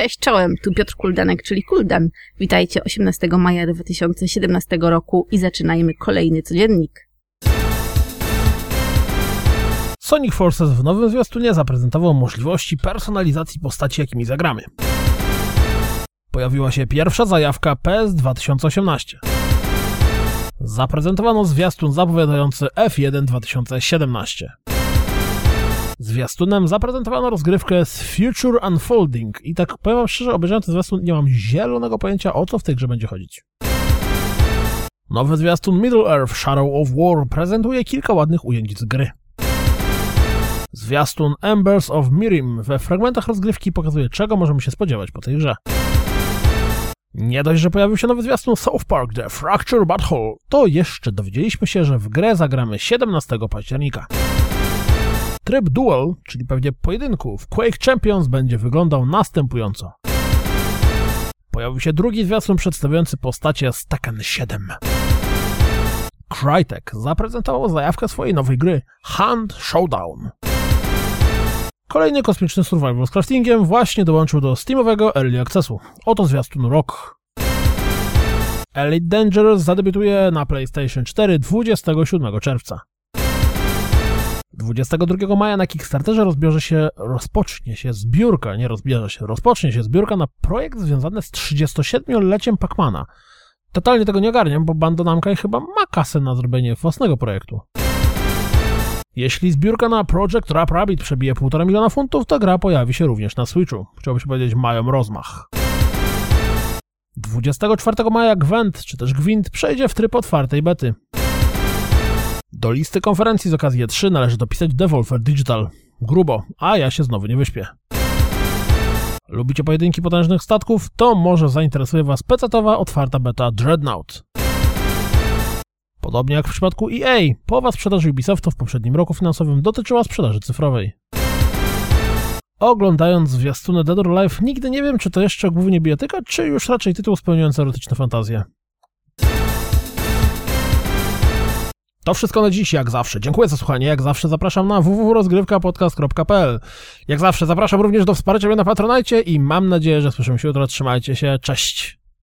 Cześć, czołem, tu Piotr Kuldanek, czyli Kuldan. Witajcie 18 maja 2017 roku i zaczynajmy kolejny codziennik. Sonic Forces w nowym zwiastunie zaprezentował możliwości personalizacji postaci, jakimi zagramy. Pojawiła się pierwsza zajawka PS 2018. Zaprezentowano zwiastun zapowiadający F1 2017. Zwiastunem zaprezentowano rozgrywkę z Future Unfolding i tak powiem wam szczerze, obejrzałem ten zwiastun nie mam zielonego pojęcia o co w tej grze będzie chodzić. Nowy zwiastun Middle Earth Shadow of War prezentuje kilka ładnych ujęć z gry. Zwiastun Embers of Mirim we fragmentach rozgrywki pokazuje czego możemy się spodziewać po tej grze. Nie dość, że pojawił się nowy zwiastun South Park The Fracture Butthole, to jeszcze dowiedzieliśmy się, że w grę zagramy 17 października. Tryb Duel, czyli pewnie pojedynku, w Quake Champions będzie wyglądał następująco. Pojawił się drugi zwiastun przedstawiający postacie z Tekken 7. Crytek zaprezentował zajawkę swojej nowej gry Hand Showdown. Kolejny kosmiczny survival z craftingiem właśnie dołączył do Steamowego Early Accessu. Oto zwiastun Rock. Elite Dangerous zadebiutuje na PlayStation 4 27 czerwca. 22 maja na Kickstarterze rozbierze się, rozpocznie się zbiórka, nie rozbierze się, rozpocznie się zbiórka na projekt związany z 37-leciem Pacmana. Totalnie tego nie ogarniam, bo Bando Namkai chyba ma kasę na zrobienie własnego projektu. Jeśli zbiórka na Project Rap Rabbit przebije 1,5 miliona funtów, to gra pojawi się również na Switchu. Chciałbym się powiedzieć, mają rozmach. 24 maja Gwent, czy też Gwint, przejdzie w tryb otwartej bety. Do listy konferencji z okazji E3 należy dopisać Devolver Digital. Grubo, a ja się znowu nie wyśpię. Lubicie pojedynki potężnych statków? To może zainteresuje Was pecetowa otwarta beta Dreadnought. Podobnie jak w przypadku EA, połowa sprzedaży Ubisoftu w poprzednim roku finansowym dotyczyła sprzedaży cyfrowej. Oglądając zwiastuny Dead or Alive, nigdy nie wiem, czy to jeszcze głównie bijatyka, czy już raczej tytuł spełniający erotyczne fantazje. To wszystko na dziś, jak zawsze. Dziękuję za słuchanie. Jak zawsze zapraszam na www.rozgrywkapodcast.pl. Jak zawsze zapraszam również do wsparcia mnie na Patronajcie i mam nadzieję, że słyszymy się jutro. Trzymajcie się. Cześć!